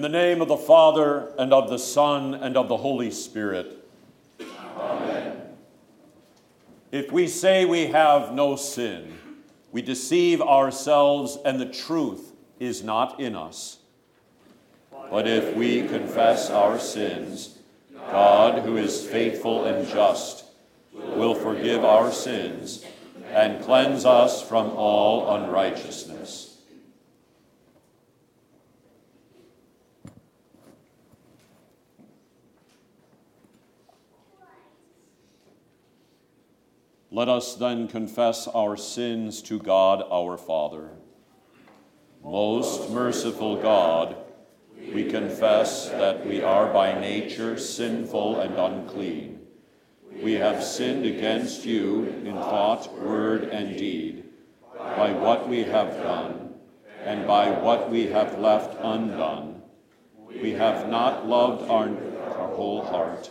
In the name of the Father, and of the Son, and of the Holy Spirit. Amen. If we say we have no sin, we deceive ourselves, and the truth is not in us. But if we confess our sins, God, who is faithful and just, will forgive our sins and cleanse us from all unrighteousness. Let us then confess our sins to God our Father. Most merciful God, we confess that we are by nature sinful and unclean. We have sinned against you in thought, word, and deed, by what we have done, and by what we have left undone. We have not loved our, our whole heart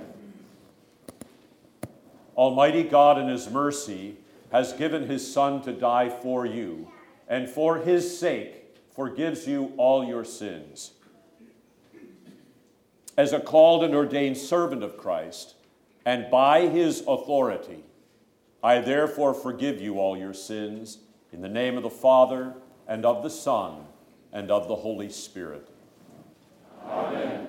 Almighty God, in His mercy, has given His Son to die for you, and for His sake forgives you all your sins. As a called and ordained servant of Christ, and by His authority, I therefore forgive you all your sins in the name of the Father, and of the Son, and of the Holy Spirit. Amen.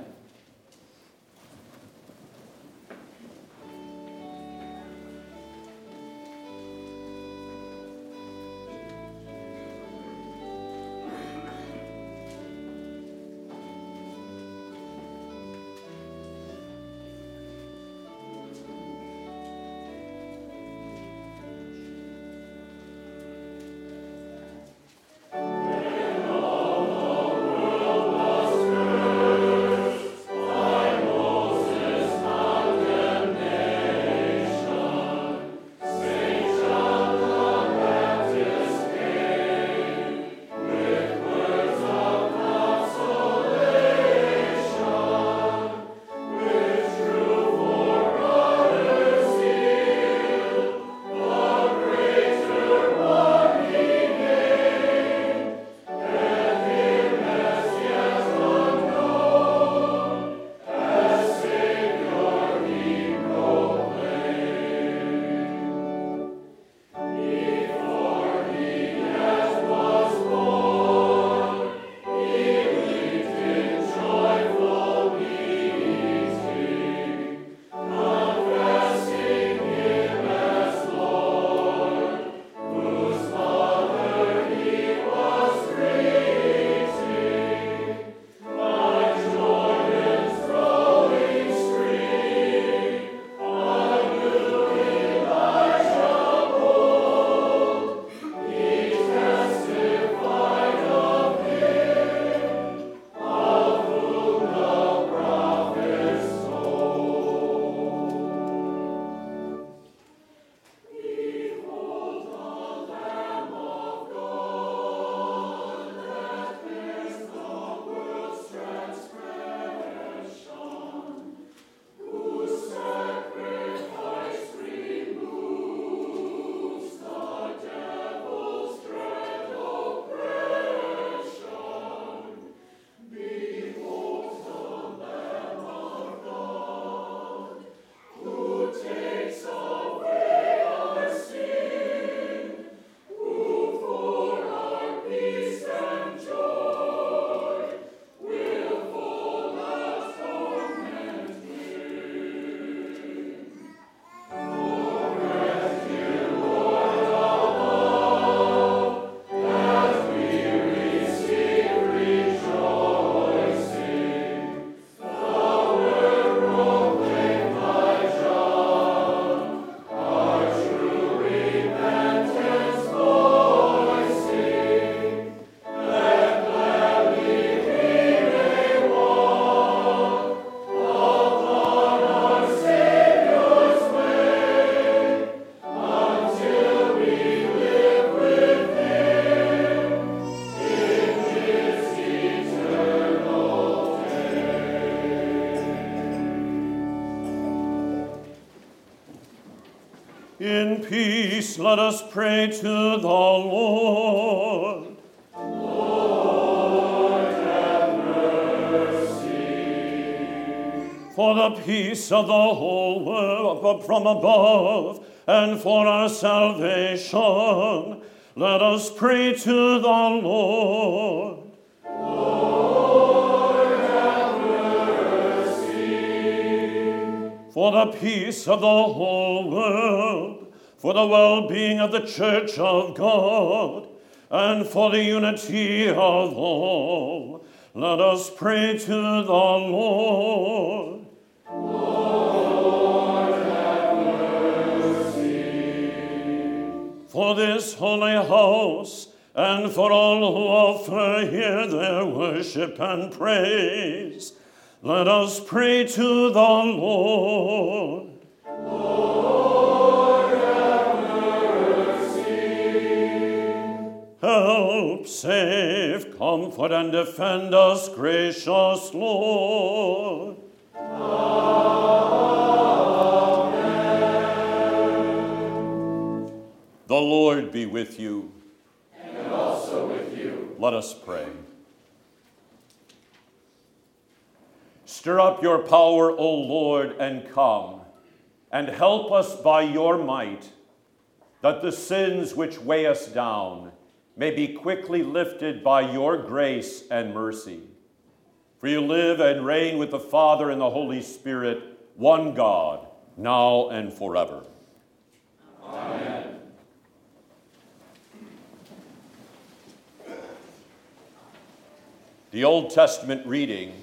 Peace, let us pray to the Lord. Lord, have mercy. For the peace of the whole world from above, and for our salvation, let us pray to the Lord. Lord, have mercy. For the peace of the whole world, for the well being of the Church of God, and for the unity of all, let us pray to the Lord. Lord, have mercy. For this holy house, and for all who offer here their worship and praise, let us pray to the Lord. Save, comfort, and defend us, gracious Lord. Amen. The Lord be with you. And also with you. Let us pray. Stir up your power, O Lord, and come, and help us by your might, that the sins which weigh us down may be quickly lifted by your grace and mercy. For you live and reign with the Father and the Holy Spirit, one God, now and forever. Amen. The Old Testament reading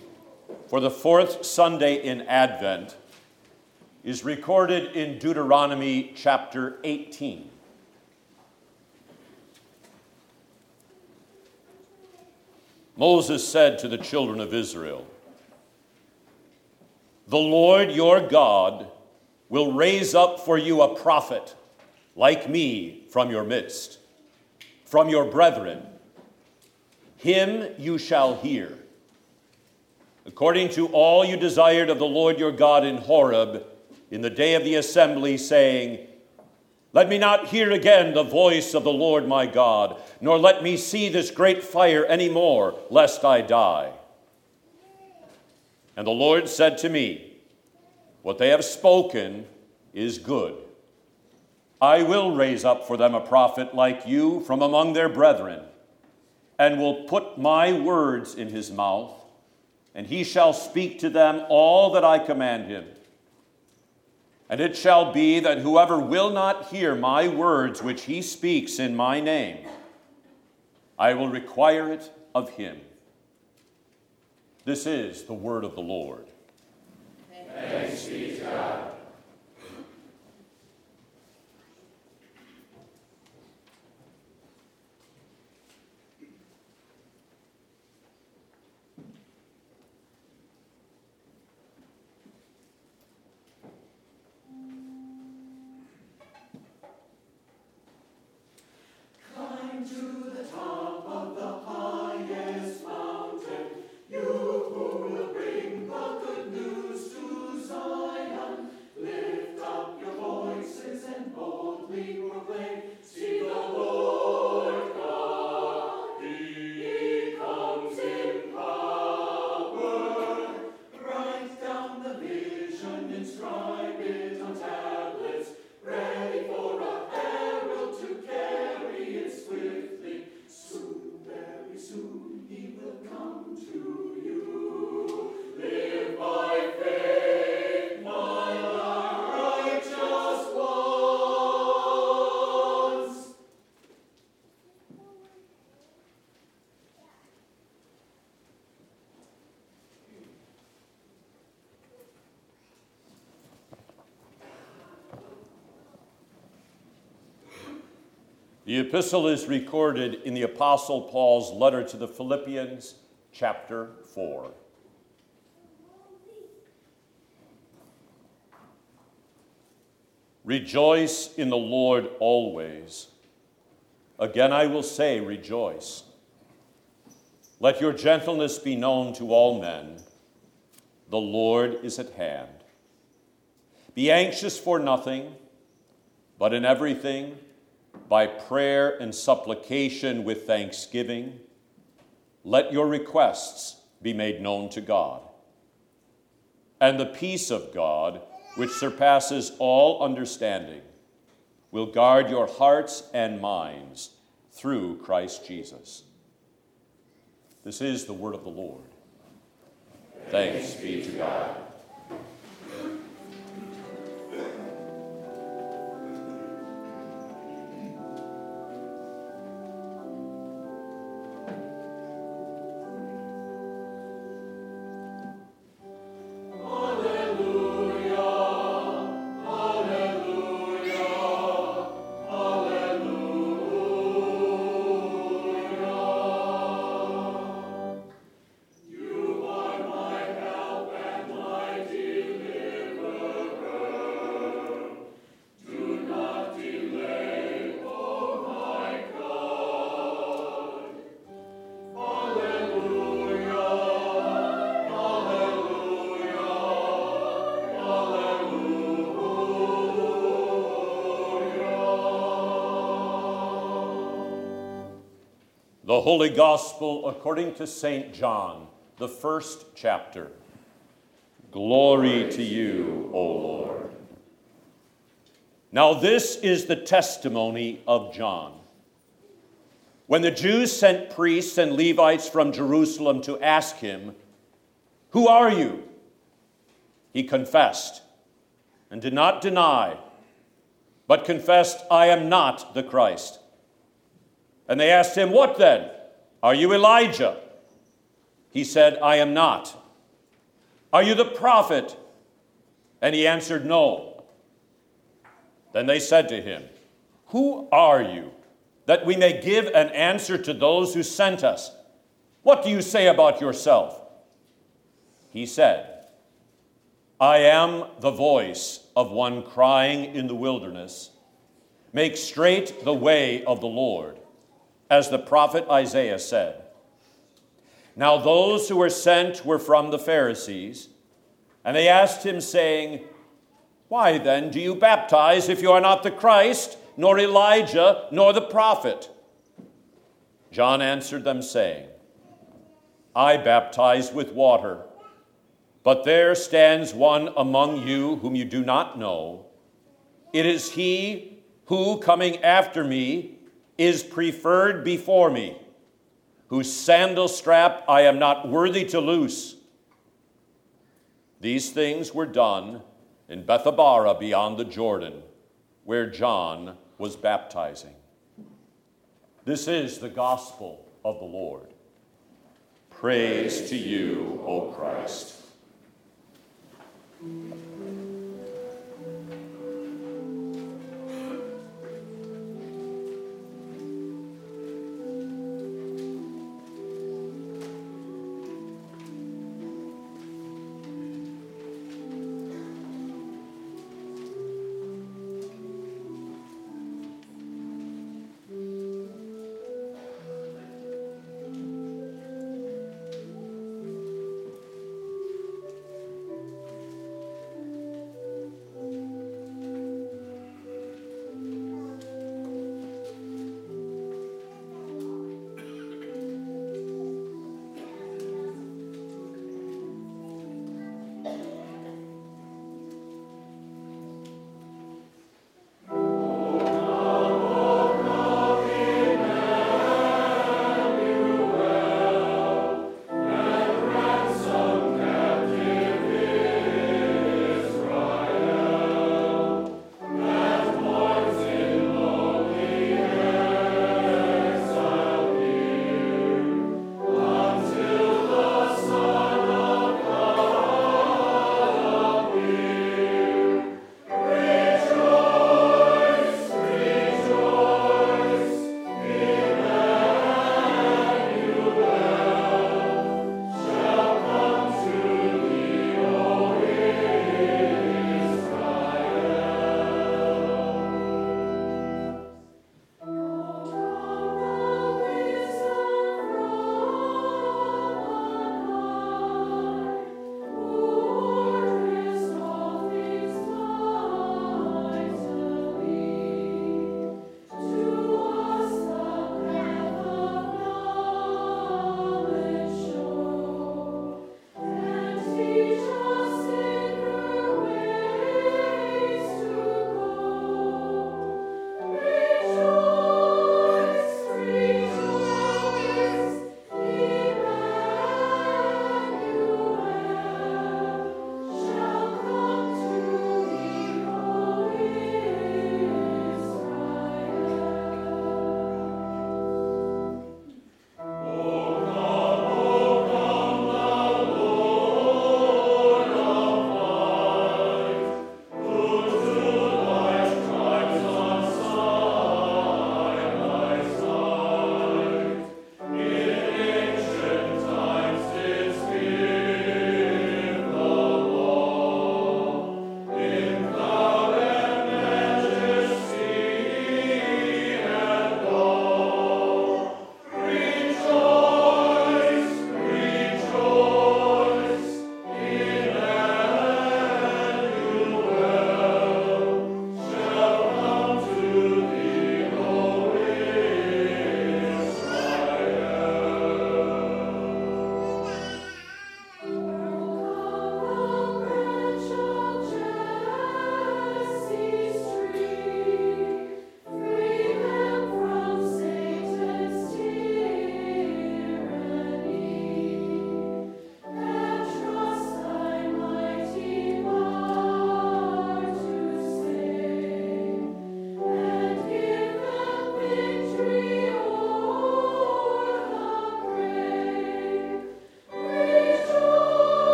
for the fourth Sunday in Advent is recorded in Deuteronomy chapter 18. Moses said to the children of Israel, The Lord your God will raise up for you a prophet like me from your midst, from your brethren. Him you shall hear. According to all you desired of the Lord your God in Horeb in the day of the assembly, saying, Let me not hear again the voice of the Lord my God, nor let me see this great fire any more, lest I die. And the Lord said to me, What they have spoken is good. I will raise up for them a prophet like you from among their brethren, and will put my words in his mouth, and he shall speak to them all that I command him. And it shall be that whoever will not hear my words which he speaks in my name, I will require it of him. This is the word of the Lord. Thanks be to God. The epistle is recorded in the Apostle Paul's letter to the Philippians, chapter 4. Rejoice in the Lord always. Again, I will say, rejoice. Let your gentleness be known to all men. The Lord is at hand. Be anxious for nothing But in everything, by prayer and supplication with thanksgiving, let your requests be made known to God. And the peace of God, which surpasses all understanding, will guard your hearts and minds through Christ Jesus. This is the word of the Lord. Thanks be to God. The Holy Gospel according to St. John, the first chapter. Glory to you, O Lord. Now, this is the testimony of John. When the Jews sent priests and Levites from Jerusalem to ask him, Who are you? He confessed and did not deny, but confessed, I am not the Christ. And they asked him, What then? Are you Elijah? He said, I am not. Are you the prophet? And he answered, No. Then they said to him, Who are you, that we may give an answer to those who sent us? What do you say about yourself? He said, I am the voice of one crying in the wilderness, Make straight the way of the Lord as the prophet Isaiah said. Now, those who were sent were from the Pharisees, and they asked him, saying, Why then do you baptize if you are not the Christ, nor Elijah, nor the prophet? John answered them, saying, I baptize with water, but there stands one among you whom you do not know. It is he who, coming after me, is preferred before me, whose sandal strap I am not worthy to loose. These things were done in Bethabara beyond the Jordan, where John was baptizing. This is the gospel of the Lord. Praise to you, O Christ.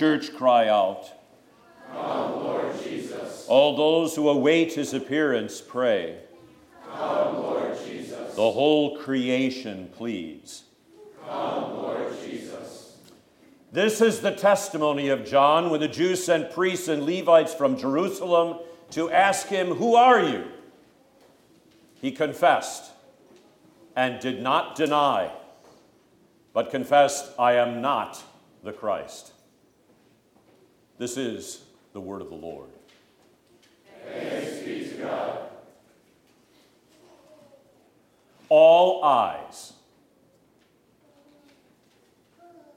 Church cry out. Come, Lord Jesus. All those who await his appearance pray. Come, Lord Jesus. The whole creation pleads. Come, Lord Jesus. This is the testimony of John when the Jews sent priests and Levites from Jerusalem to ask him, Who are you? He confessed and did not deny, but confessed, I am not the Christ. This is the word of the Lord. Thanks be to God. All eyes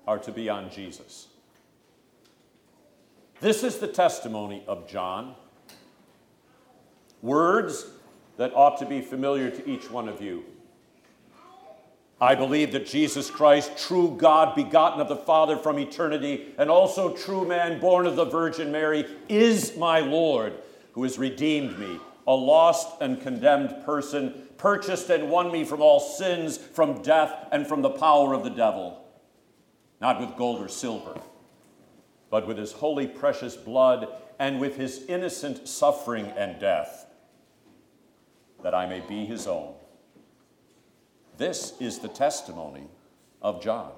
are to be on Jesus. This is the testimony of John. Words that ought to be familiar to each one of you. I believe that Jesus Christ, true God, begotten of the Father from eternity, and also true man, born of the Virgin Mary, is my Lord, who has redeemed me, a lost and condemned person, purchased and won me from all sins, from death, and from the power of the devil. Not with gold or silver, but with his holy, precious blood, and with his innocent suffering and death, that I may be his own. This is the testimony of John.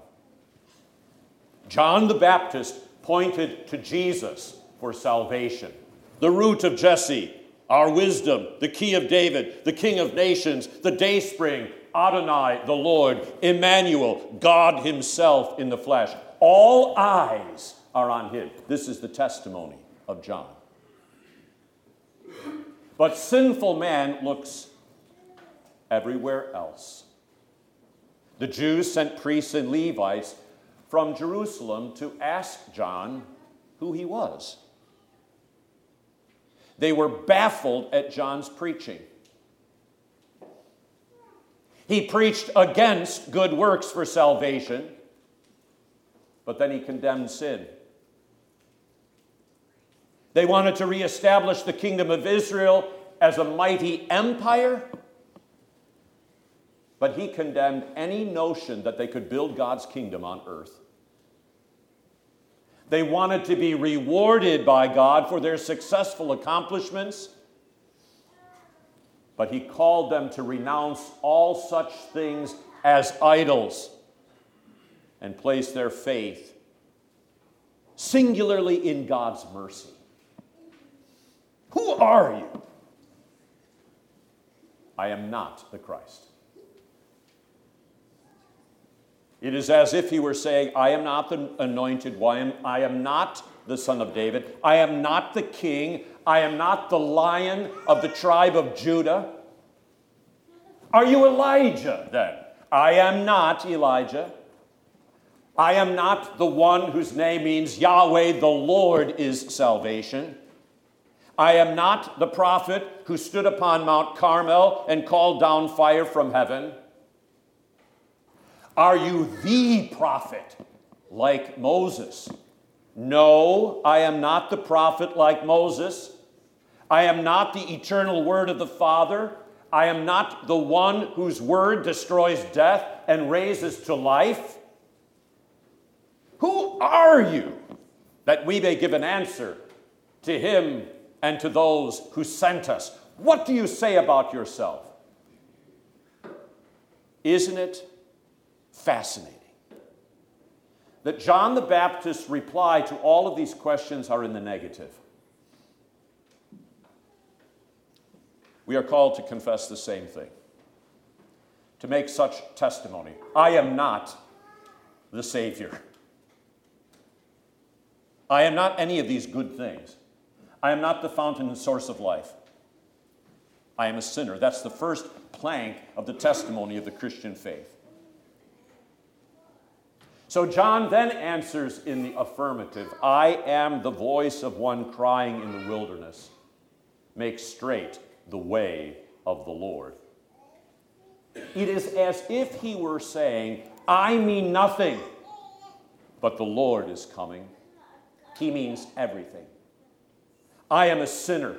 John the Baptist pointed to Jesus for salvation, the root of Jesse, our wisdom, the key of David, the king of nations, the dayspring, Adonai, the Lord, Emmanuel, God Himself in the flesh. All eyes are on Him. This is the testimony of John. But sinful man looks everywhere else. The Jews sent priests and Levites from Jerusalem to ask John who he was. They were baffled at John's preaching. He preached against good works for salvation, but then he condemned sin. They wanted to reestablish the kingdom of Israel as a mighty empire, but he condemned any notion that they could build God's kingdom on earth. They wanted to be rewarded by God for their successful accomplishments, but he called them to renounce all such things as idols and place their faith singularly in God's mercy. Who are you? I am not the Christ. It is as if he were saying, I am not the anointed one, I am not the son of David, I am not the king, I am not the lion of the tribe of Judah. Are you Elijah then? I am not Elijah. I am not the one whose name means Yahweh, the Lord is salvation. I am not the prophet who stood upon Mount Carmel and called down fire from heaven. Are you the prophet like Moses? No, I am not the prophet like Moses. I am not the eternal word of the Father. I am not the one whose word destroys death and raises to life. Who are you that we may give an answer to him and to those who sent us? What do you say about yourself? Isn't it fascinating that John the Baptist's reply to all of these questions are in the negative? We are called to confess the same thing, to make such testimony. I am not the Savior. I am not any of these good things. I am not the fountain and source of life. I am a sinner. That's the first plank of the testimony of the Christian faith. So John then answers in the affirmative I am the voice of one crying in the wilderness, make straight the way of the Lord. It is as if he were saying, I mean nothing, but the Lord is coming. He means everything. I am a sinner.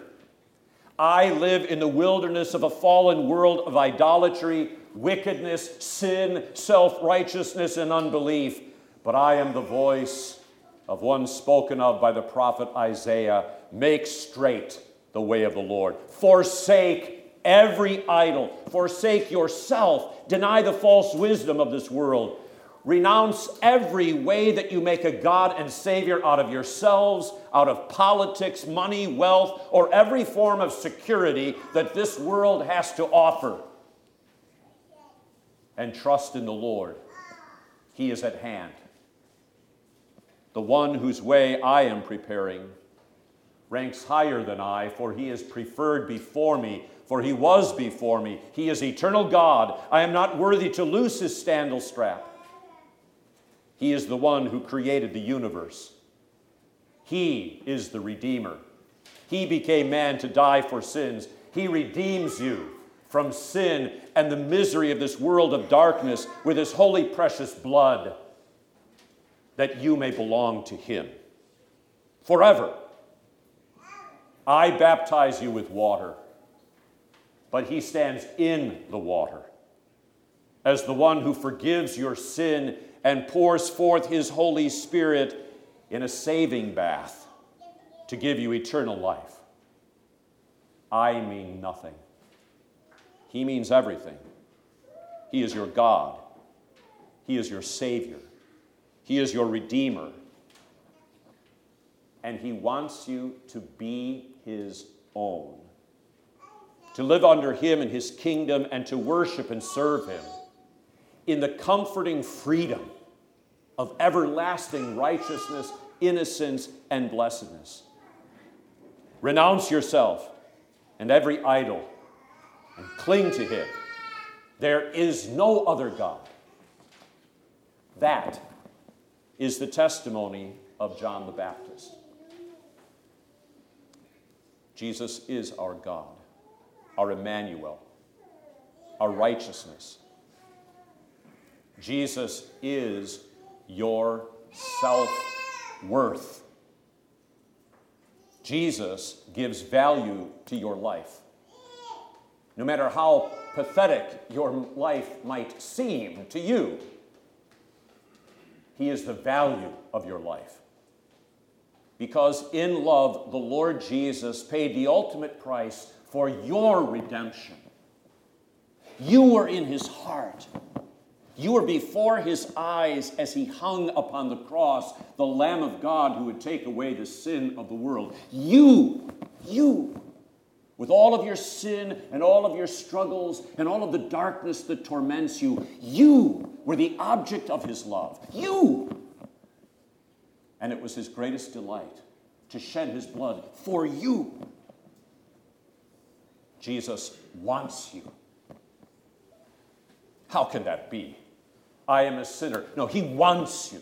I live in the wilderness of a fallen world of idolatry, wickedness, sin, self righteousness, and unbelief. But I am the voice of one spoken of by the prophet Isaiah make straight the way of the Lord. Forsake every idol, forsake yourself, deny the false wisdom of this world. Renounce every way that you make a God and Savior out of yourselves, out of politics, money, wealth, or every form of security that this world has to offer. And trust in the Lord. He is at hand. The one whose way I am preparing ranks higher than I, for he is preferred before me, for he was before me. He is eternal God. I am not worthy to loose his sandal strap. He is the one who created the universe. He is the Redeemer. He became man to die for sins. He redeems you from sin and the misery of this world of darkness with his holy, precious blood, that you may belong to him forever. I baptize you with water, but he stands in the water as the one who forgives your sin and pours forth his Holy Spirit in a saving bath to give you eternal life. I mean nothing. He means everything. He is your God. He is your Savior. He is your Redeemer. And He wants you to be His own, to live under Him in His kingdom and to worship and serve Him in the comforting freedom of everlasting righteousness, innocence, and blessedness. Renounce yourself and every idol and cling to Him. There is no other God. That is the testimony of John the Baptist. Jesus is our God, our Emmanuel, our righteousness. Jesus is your self worth. Jesus gives value to your life. No matter how pathetic your life might seem to you, He is the value of your life. Because in love, the Lord Jesus paid the ultimate price for your redemption. You were in His heart. You were before his eyes as he hung upon the cross, the Lamb of God who would take away the sin of the world. You, you, with all of your sin and all of your struggles and all of the darkness that torments you, you were the object of his love. You! And it was his greatest delight to shed his blood for you. Jesus wants you. How can that be? I am a sinner. No, He wants you.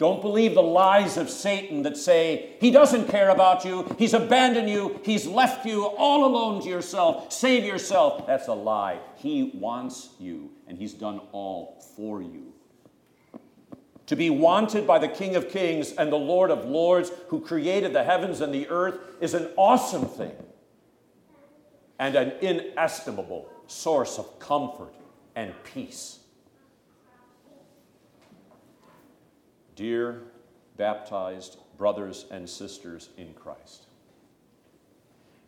Don't believe the lies of Satan that say, He doesn't care about you, He's abandoned you, He's left you all alone to yourself, save yourself. That's a lie. He wants you, and He's done all for you. To be wanted by the King of Kings and the Lord of Lords, who created the heavens and the earth, is an awesome thing and an inestimable source of comfort and peace. Dear baptized brothers and sisters in Christ,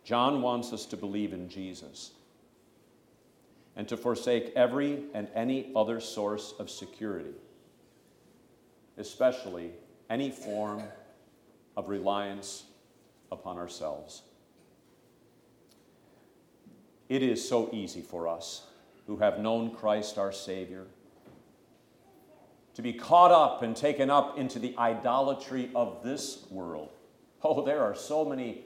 John wants us to believe in Jesus and to forsake every and any other source of security, especially any form of reliance upon ourselves. It is so easy for us who have known Christ our Savior to be caught up and taken up into the idolatry of this world. Oh, there are so many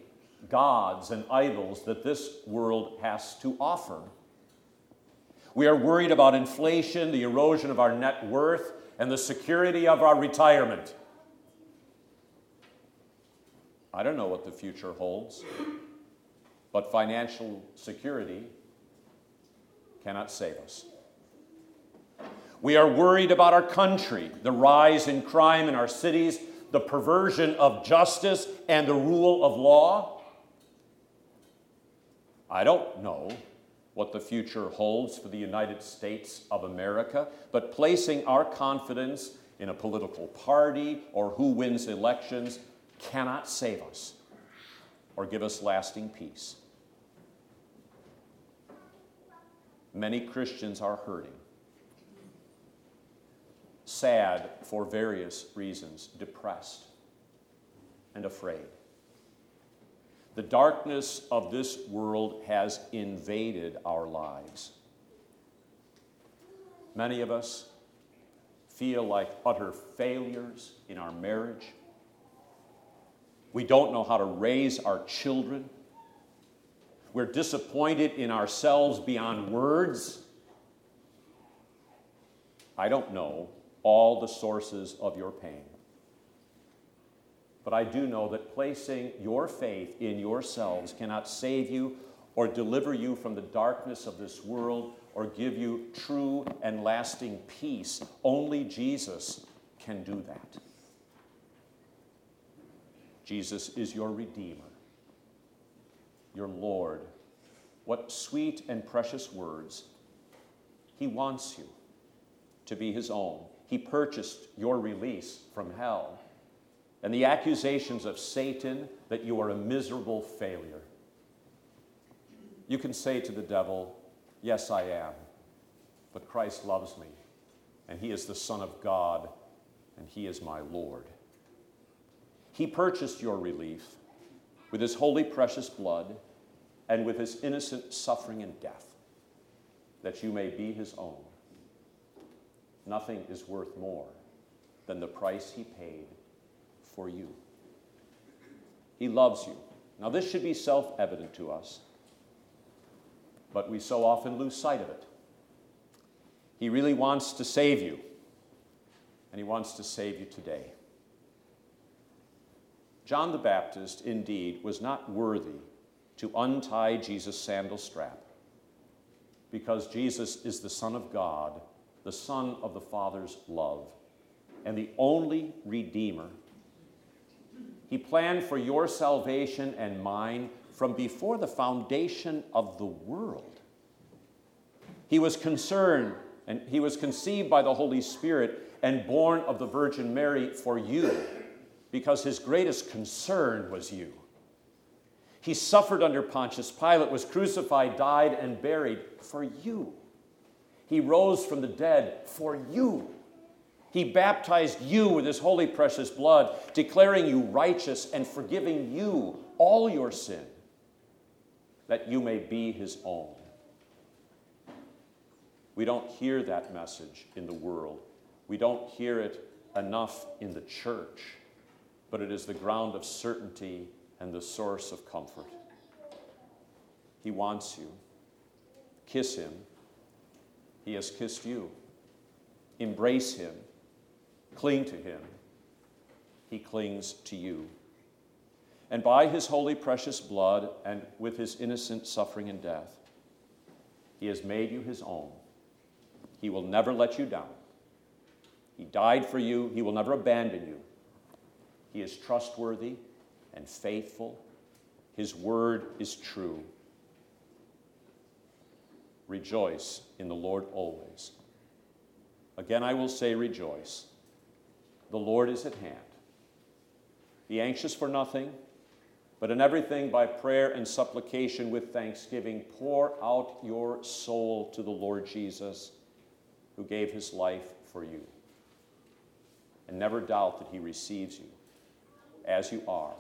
gods and idols that this world has to offer. We are worried about inflation, the erosion of our net worth, and the security of our retirement. I don't know what the future holds, but financial security cannot save us. We are worried about our country, the rise in crime in our cities, the perversion of justice, and the rule of law. I don't know what the future holds for the United States of America, but placing our confidence in a political party or who wins elections cannot save us or give us lasting peace. Many Christians are hurting, sad for various reasons, depressed, and afraid. The darkness of this world has invaded our lives. Many of us feel like utter failures in our marriage. We don't know how to raise our children. We're disappointed in ourselves beyond words. I don't know all the sources of your pain. But I do know that placing your faith in yourselves cannot save you or deliver you from the darkness of this world or give you true and lasting peace. Only Jesus can do that. Jesus is your Redeemer, your Lord. What sweet and precious words. He wants you to be His own. He purchased your release from hell and the accusations of Satan that you are a miserable failure. You can say to the devil, Yes, I am, but Christ loves me, and He is the Son of God, and He is my Lord. He purchased your relief with His holy, precious blood and with His innocent suffering and death, that you may be His own. Nothing is worth more than the price He paid for you. He loves you. Now, this should be self evident to us but we so often lose sight of it. He really wants to save you, and He wants to save you today. John the Baptist, indeed, was not worthy to untie Jesus' sandal strap because Jesus is the Son of God, the Son of the Father's love, and the only Redeemer. He planned for your salvation and mine from before the foundation of the world. He was concerned and he was conceived by the Holy Spirit and born of the Virgin Mary for you because his greatest concern was you. He suffered under Pontius Pilate, was crucified, died, and buried for you. He rose from the dead for you. He baptized you with his holy, precious blood, declaring you righteous and forgiving you all your sin that you may be his own. We don't hear that message in the world. We don't hear it enough in the church, but it is the ground of certainty and the source of comfort. He wants you. Kiss him. He has kissed you. Embrace him. Cling to him. He clings to you. And by his holy, precious blood and with his innocent suffering and death, he has made you his own. He will never let you down. He died for you, he will never abandon you. He is trustworthy and faithful, his word is true. Rejoice in the Lord always. Again, I will say, rejoice. The Lord is at hand. Be anxious for nothing but in everything, by prayer and supplication with thanksgiving, pour out your soul to the Lord Jesus, who gave his life for you. And never doubt that he receives you as you are,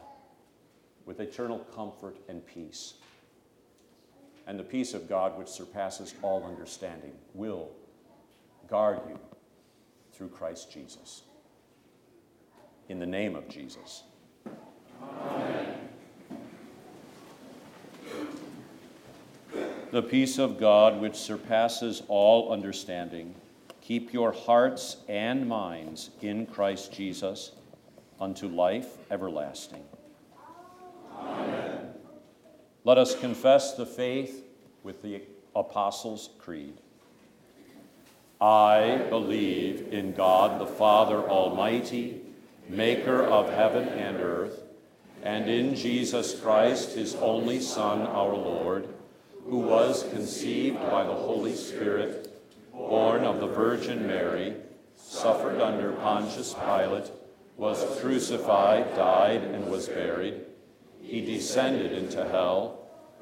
with eternal comfort and peace. And the peace of God, which surpasses all understanding, will guard you through Christ Jesus. In the name of Jesus. Amen. the peace of God, which surpasses all understanding, keep your hearts and minds in Christ Jesus unto life everlasting. Let us confess the faith with the Apostles' Creed. I believe in God the Father Almighty, maker of heaven and earth, and in Jesus Christ, his only Son, our Lord who was conceived by the Holy Spirit, born of the Virgin Mary, suffered under Pontius Pilate, was crucified, died, and was buried. He descended into hell.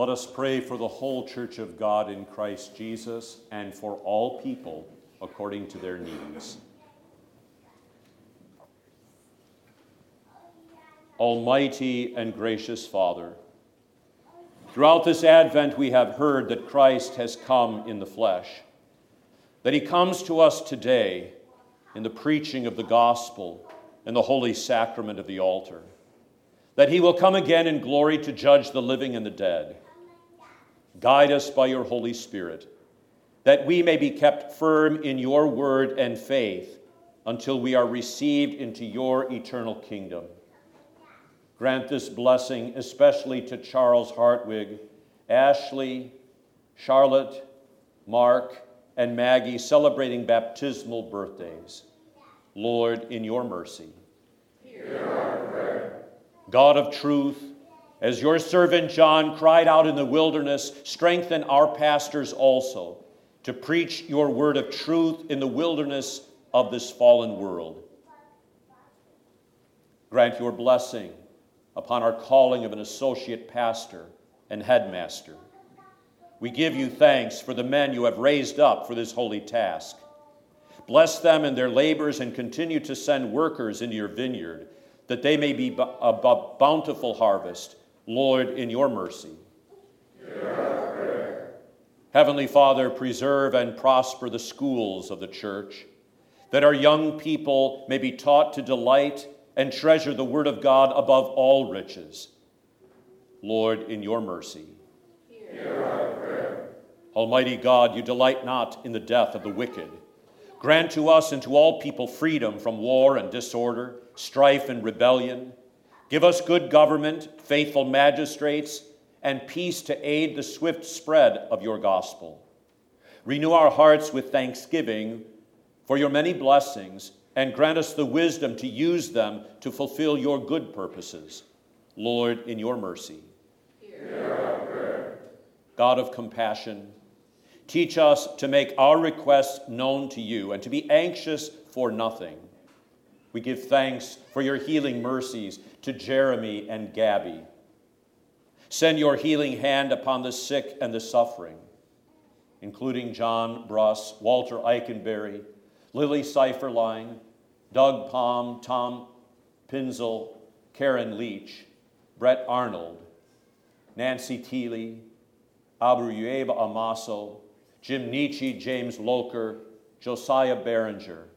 Let us pray for the whole church of God in Christ Jesus and for all people according to their needs. Almighty and gracious Father, throughout this Advent we have heard that Christ has come in the flesh, that he comes to us today in the preaching of the gospel and the holy sacrament of the altar, that he will come again in glory to judge the living and the dead. Guide us by your Holy Spirit, that we may be kept firm in your word and faith until we are received into your eternal kingdom. Grant this blessing especially to Charles Hartwig, Ashley, Charlotte, Mark, and Maggie celebrating baptismal birthdays. Lord, in your mercy. Hear our prayer. God of truth, as your servant John cried out in the wilderness, strengthen our pastors also to preach your word of truth in the wilderness of this fallen world. Grant your blessing upon our calling of an associate pastor and headmaster. We give you thanks for the men you have raised up for this holy task. Bless them in their labors and continue to send workers into your vineyard, that they may be a bountiful harvest. Lord, in your mercy. Heavenly Father, preserve and prosper the schools of the church, that our young people may be taught to delight and treasure the Word of God above all riches. Lord, in your mercy. Almighty God, you delight not in the death of the wicked. Grant to us and to all people freedom from war and disorder, strife and rebellion. Give us good government, faithful magistrates, and peace to aid the swift spread of your gospel. Renew our hearts with thanksgiving for your many blessings and grant us the wisdom to use them to fulfill your good purposes. Lord, in your mercy. God of compassion, teach us to make our requests known to you and to be anxious for nothing. We give thanks for your healing mercies to Jeremy and Gabby. Send your healing hand upon the sick and the suffering, including John Bruss, Walter Eichenberry, Lily Seiferlein, Doug Palm, Tom Pinzel, Karen Leach, Brett Arnold, Nancy Teely, Abruyeva Amaso, Jim Nietzsche, James Loker, Josiah Berenger,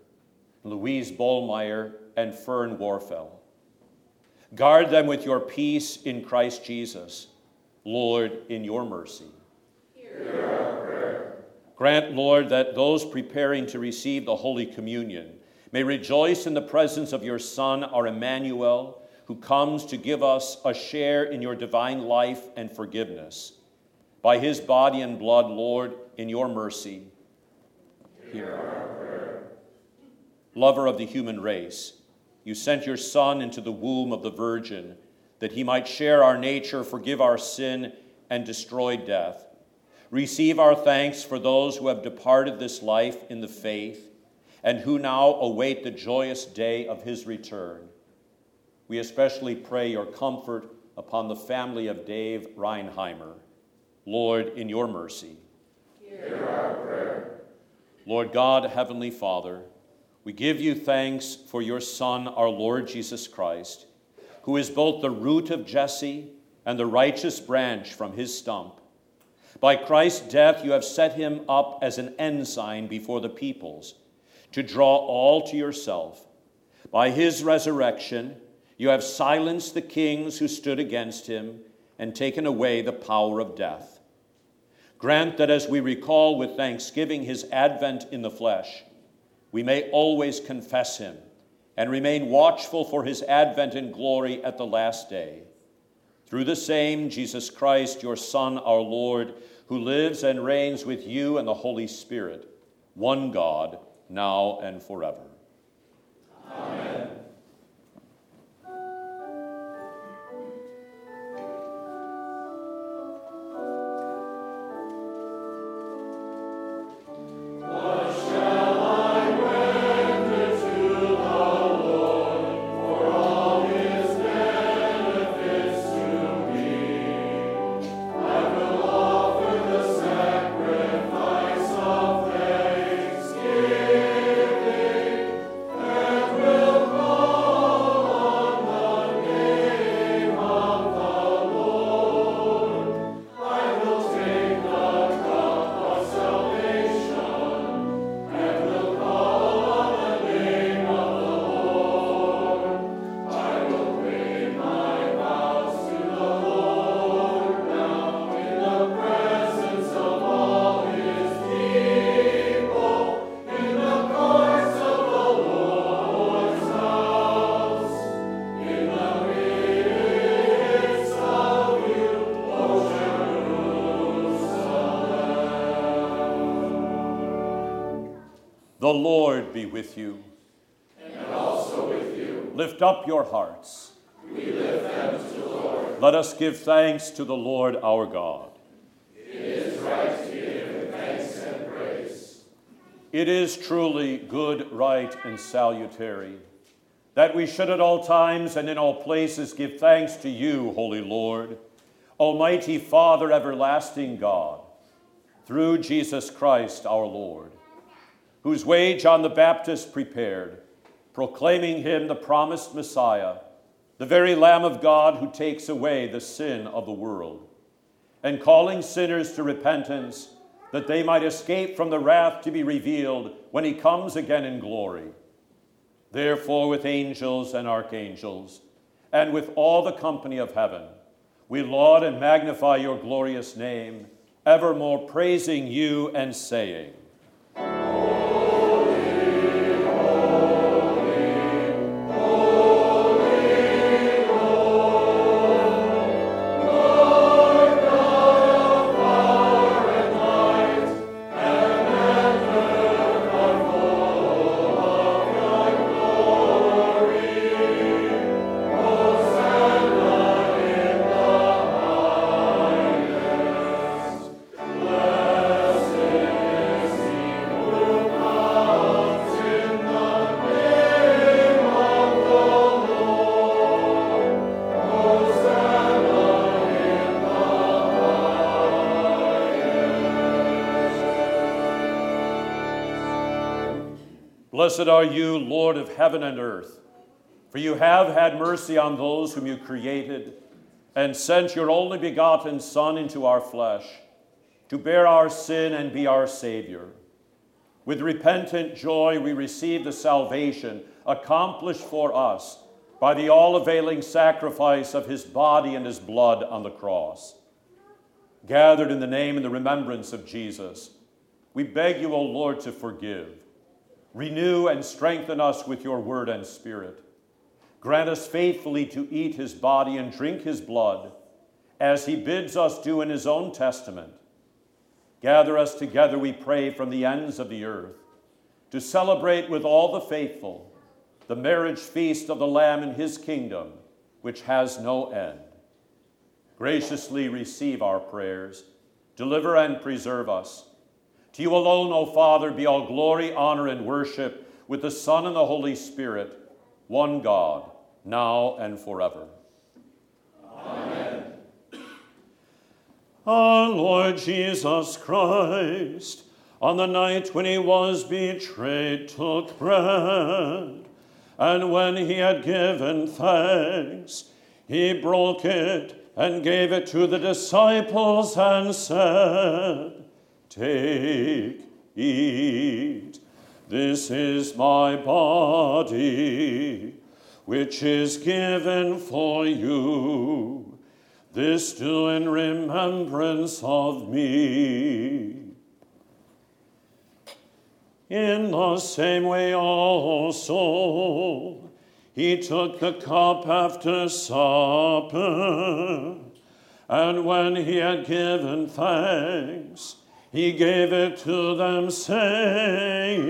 Louise Bollmeyer, and Fern Warfel. Guard them with your peace in Christ Jesus. Lord, in your mercy. Grant, Lord, that those preparing to receive the Holy Communion may rejoice in the presence of your Son, our Emmanuel, who comes to give us a share in your divine life and forgiveness. By his body and blood, Lord, in your mercy, hear. Lover of the human race, you sent your Son into the womb of the Virgin that he might share our nature, forgive our sin, and destroy death. Receive our thanks for those who have departed this life in the faith and who now await the joyous day of his return. We especially pray your comfort upon the family of Dave Reinheimer. Lord, in your mercy. Hear our prayer. Lord God, Heavenly Father, we give you thanks for your Son, our Lord Jesus Christ, who is both the root of Jesse and the righteous branch from his stump by Christ's death, you have set him up as an ensign before the peoples, to draw all to yourself. By his resurrection, You have silenced the kings who stood against him and taken away the power of death. Grant that as we recall with thanksgiving his advent in the flesh, we may always confess him and remain watchful for his advent in glory at the last day. Through the same Jesus Christ, your Son, our Lord, who lives and reigns with you and the Holy Spirit, one God, now and forever. Give thanks to the Lord our God. It is right to give thanks and praise. It is truly good, right, and salutary that we should at all times and in all places give thanks to you, Holy Lord, Almighty Father, everlasting God, through Jesus Christ our Lord whose way John the Baptist prepared, proclaiming him the promised Messiah, the very Lamb of God who takes away the sin of the world, and calling sinners to repentance that they might escape from the wrath to be revealed when he comes again in glory. Therefore, with angels and archangels, and with all the company of heaven, we laud and magnify your glorious name, evermore praising you and saying, Blessed are you, Lord of heaven and earth, for you have had mercy on those whom you created and sent your only begotten Son into our flesh to bear our sin and be our Savior. With repentant joy, we receive the salvation accomplished for us by the all availing sacrifice of his body and his blood on the cross. Gathered in the name and the remembrance of Jesus, we beg you, O Lord, to forgive Renew and strengthen us with your word and spirit. Grant us faithfully to eat his body and drink his blood, as he bids us do in his own testament. Gather us together, we pray, from the ends of the earth, to celebrate with all the faithful the marriage feast of the Lamb in his kingdom, which has no end. Graciously receive our prayers, deliver and preserve us to you alone, O Father, be all glory, honor, and worship with the Son and the Holy Spirit, one God, now and forever. Amen. Our Lord Jesus Christ, on the night when he was betrayed, took bread, and when he had given thanks, he broke it and gave it to the disciples and said, Take, eat. This is my body, which is given for you. This do in remembrance of me. In the same way also, he took the cup after supper, and when he had given thanks, he gave it to them, saying,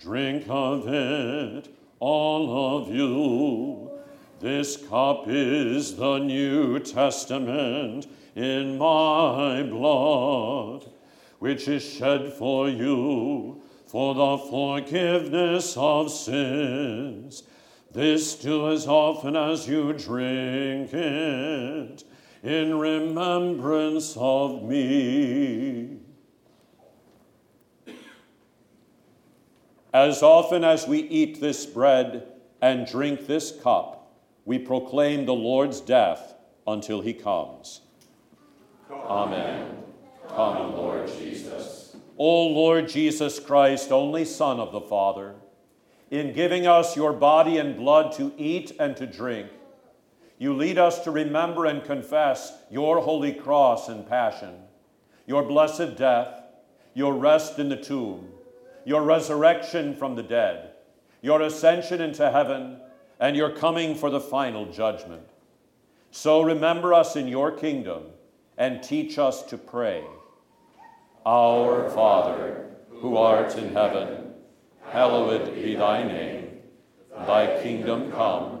Drink of it, all of you. This cup is the New Testament in my blood which is shed for you for the forgiveness of sins. This do as often as you drink it in remembrance of me. As often as we eat this bread and drink this cup, we proclaim the Lord's death until he comes. Amen. Come, Lord Jesus. O Lord Jesus Christ, only Son of the Father, in giving us your body and blood to eat and to drink, you lead us to remember and confess your holy cross and passion, your blessed death, your rest in the tomb, your resurrection from the dead, your ascension into heaven, and your coming for the final judgment. So remember us in your kingdom and teach us to pray. Our Father, who art in heaven, hallowed be thy name. Thy kingdom come,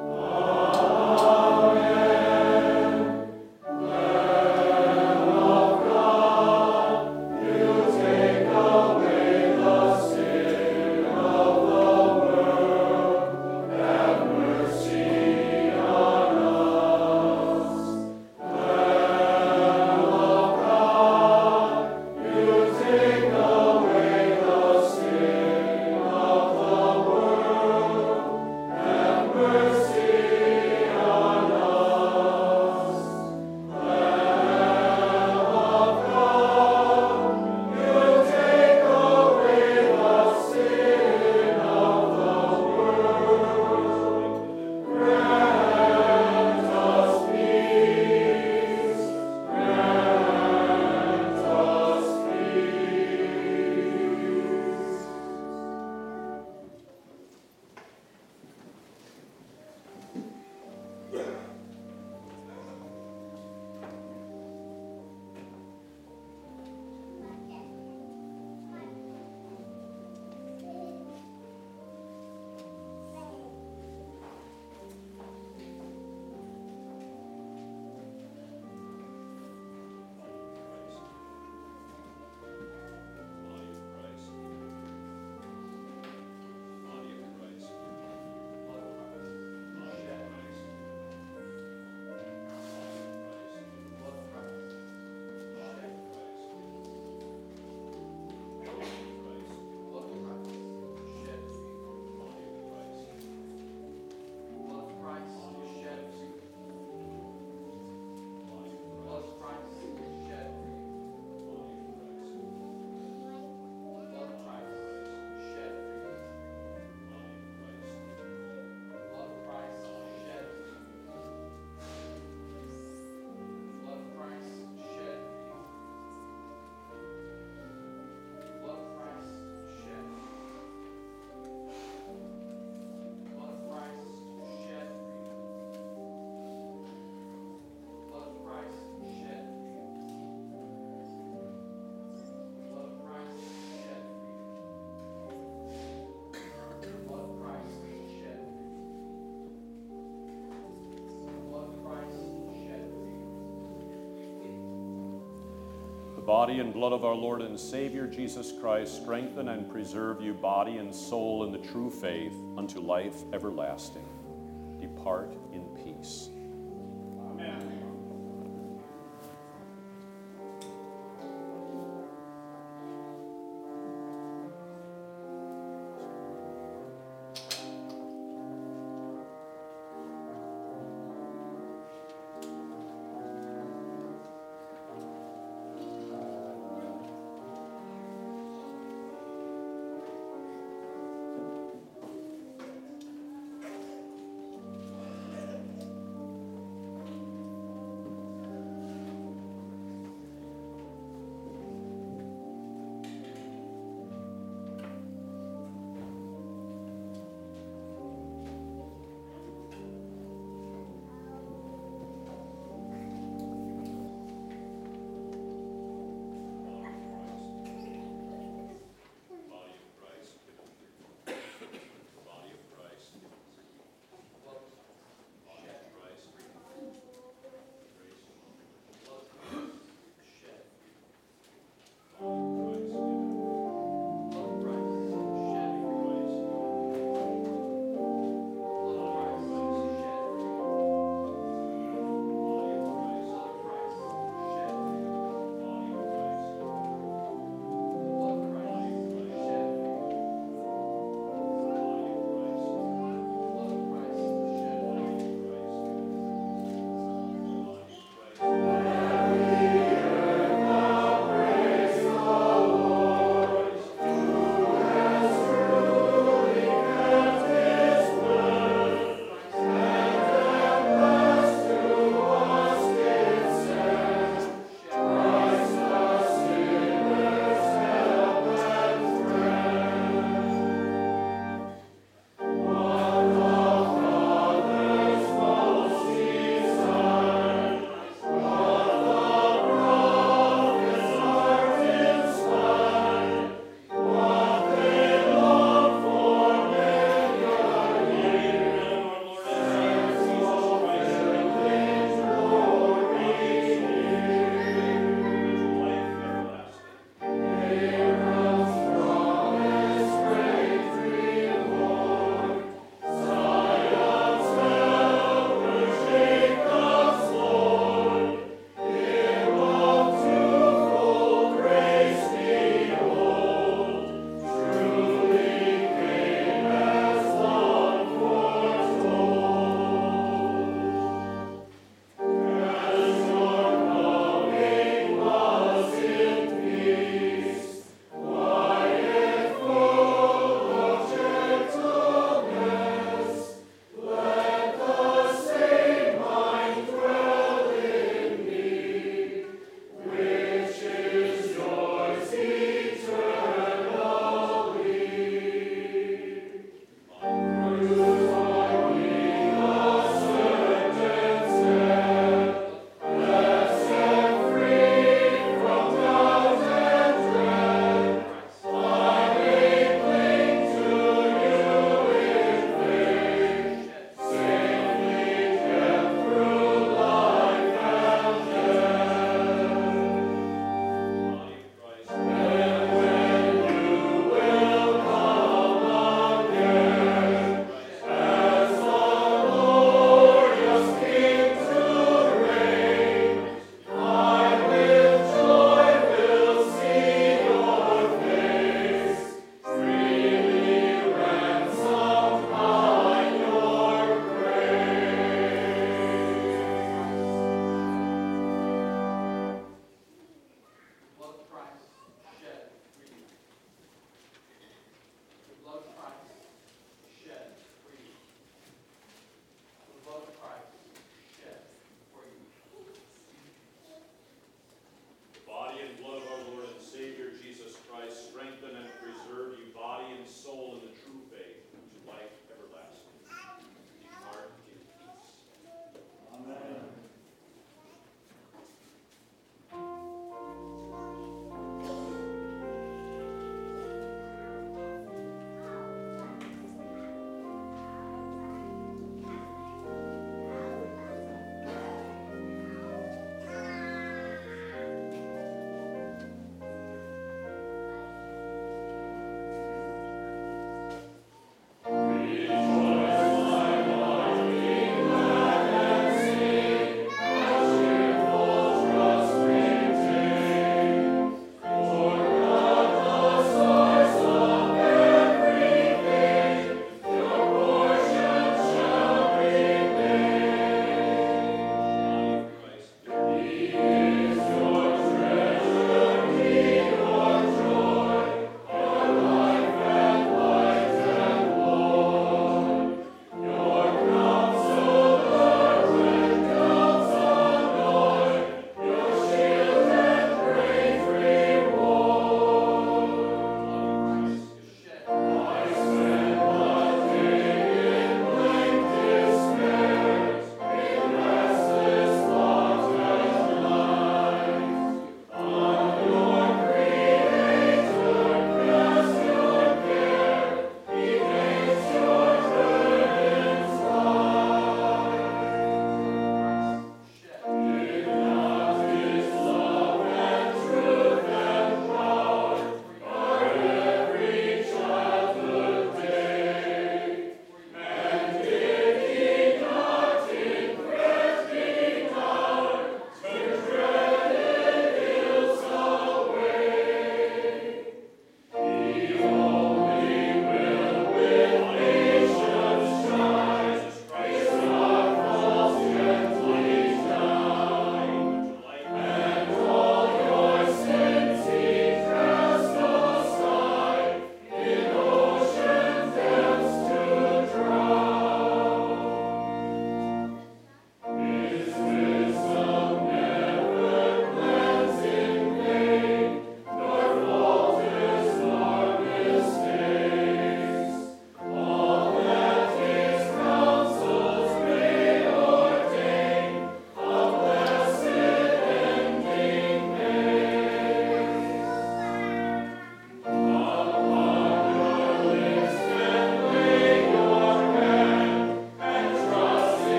Body and blood of our Lord and Savior Jesus Christ strengthen and preserve you, body and soul, in the true faith unto life everlasting.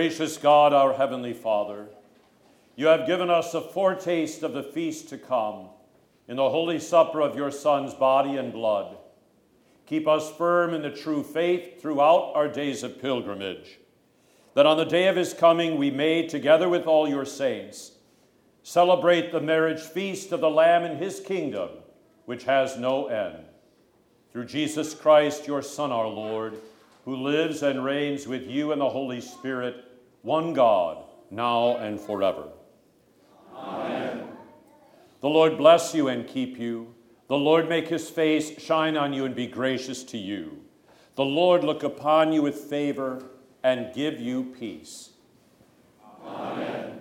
Gracious God, our Heavenly Father, you have given us a foretaste of the feast to come in the holy supper of your Son's body and blood. Keep us firm in the true faith throughout our days of pilgrimage, that on the day of his coming we may, together with all your saints, celebrate the marriage feast of the Lamb in his kingdom, which has no end. Through Jesus Christ, your Son, our Lord, who lives and reigns with you and the Holy Spirit, one God, now and forever. Amen. The Lord bless you and keep you. The Lord make his face shine on you and be gracious to you. The Lord look upon you with favor and give you peace. Amen.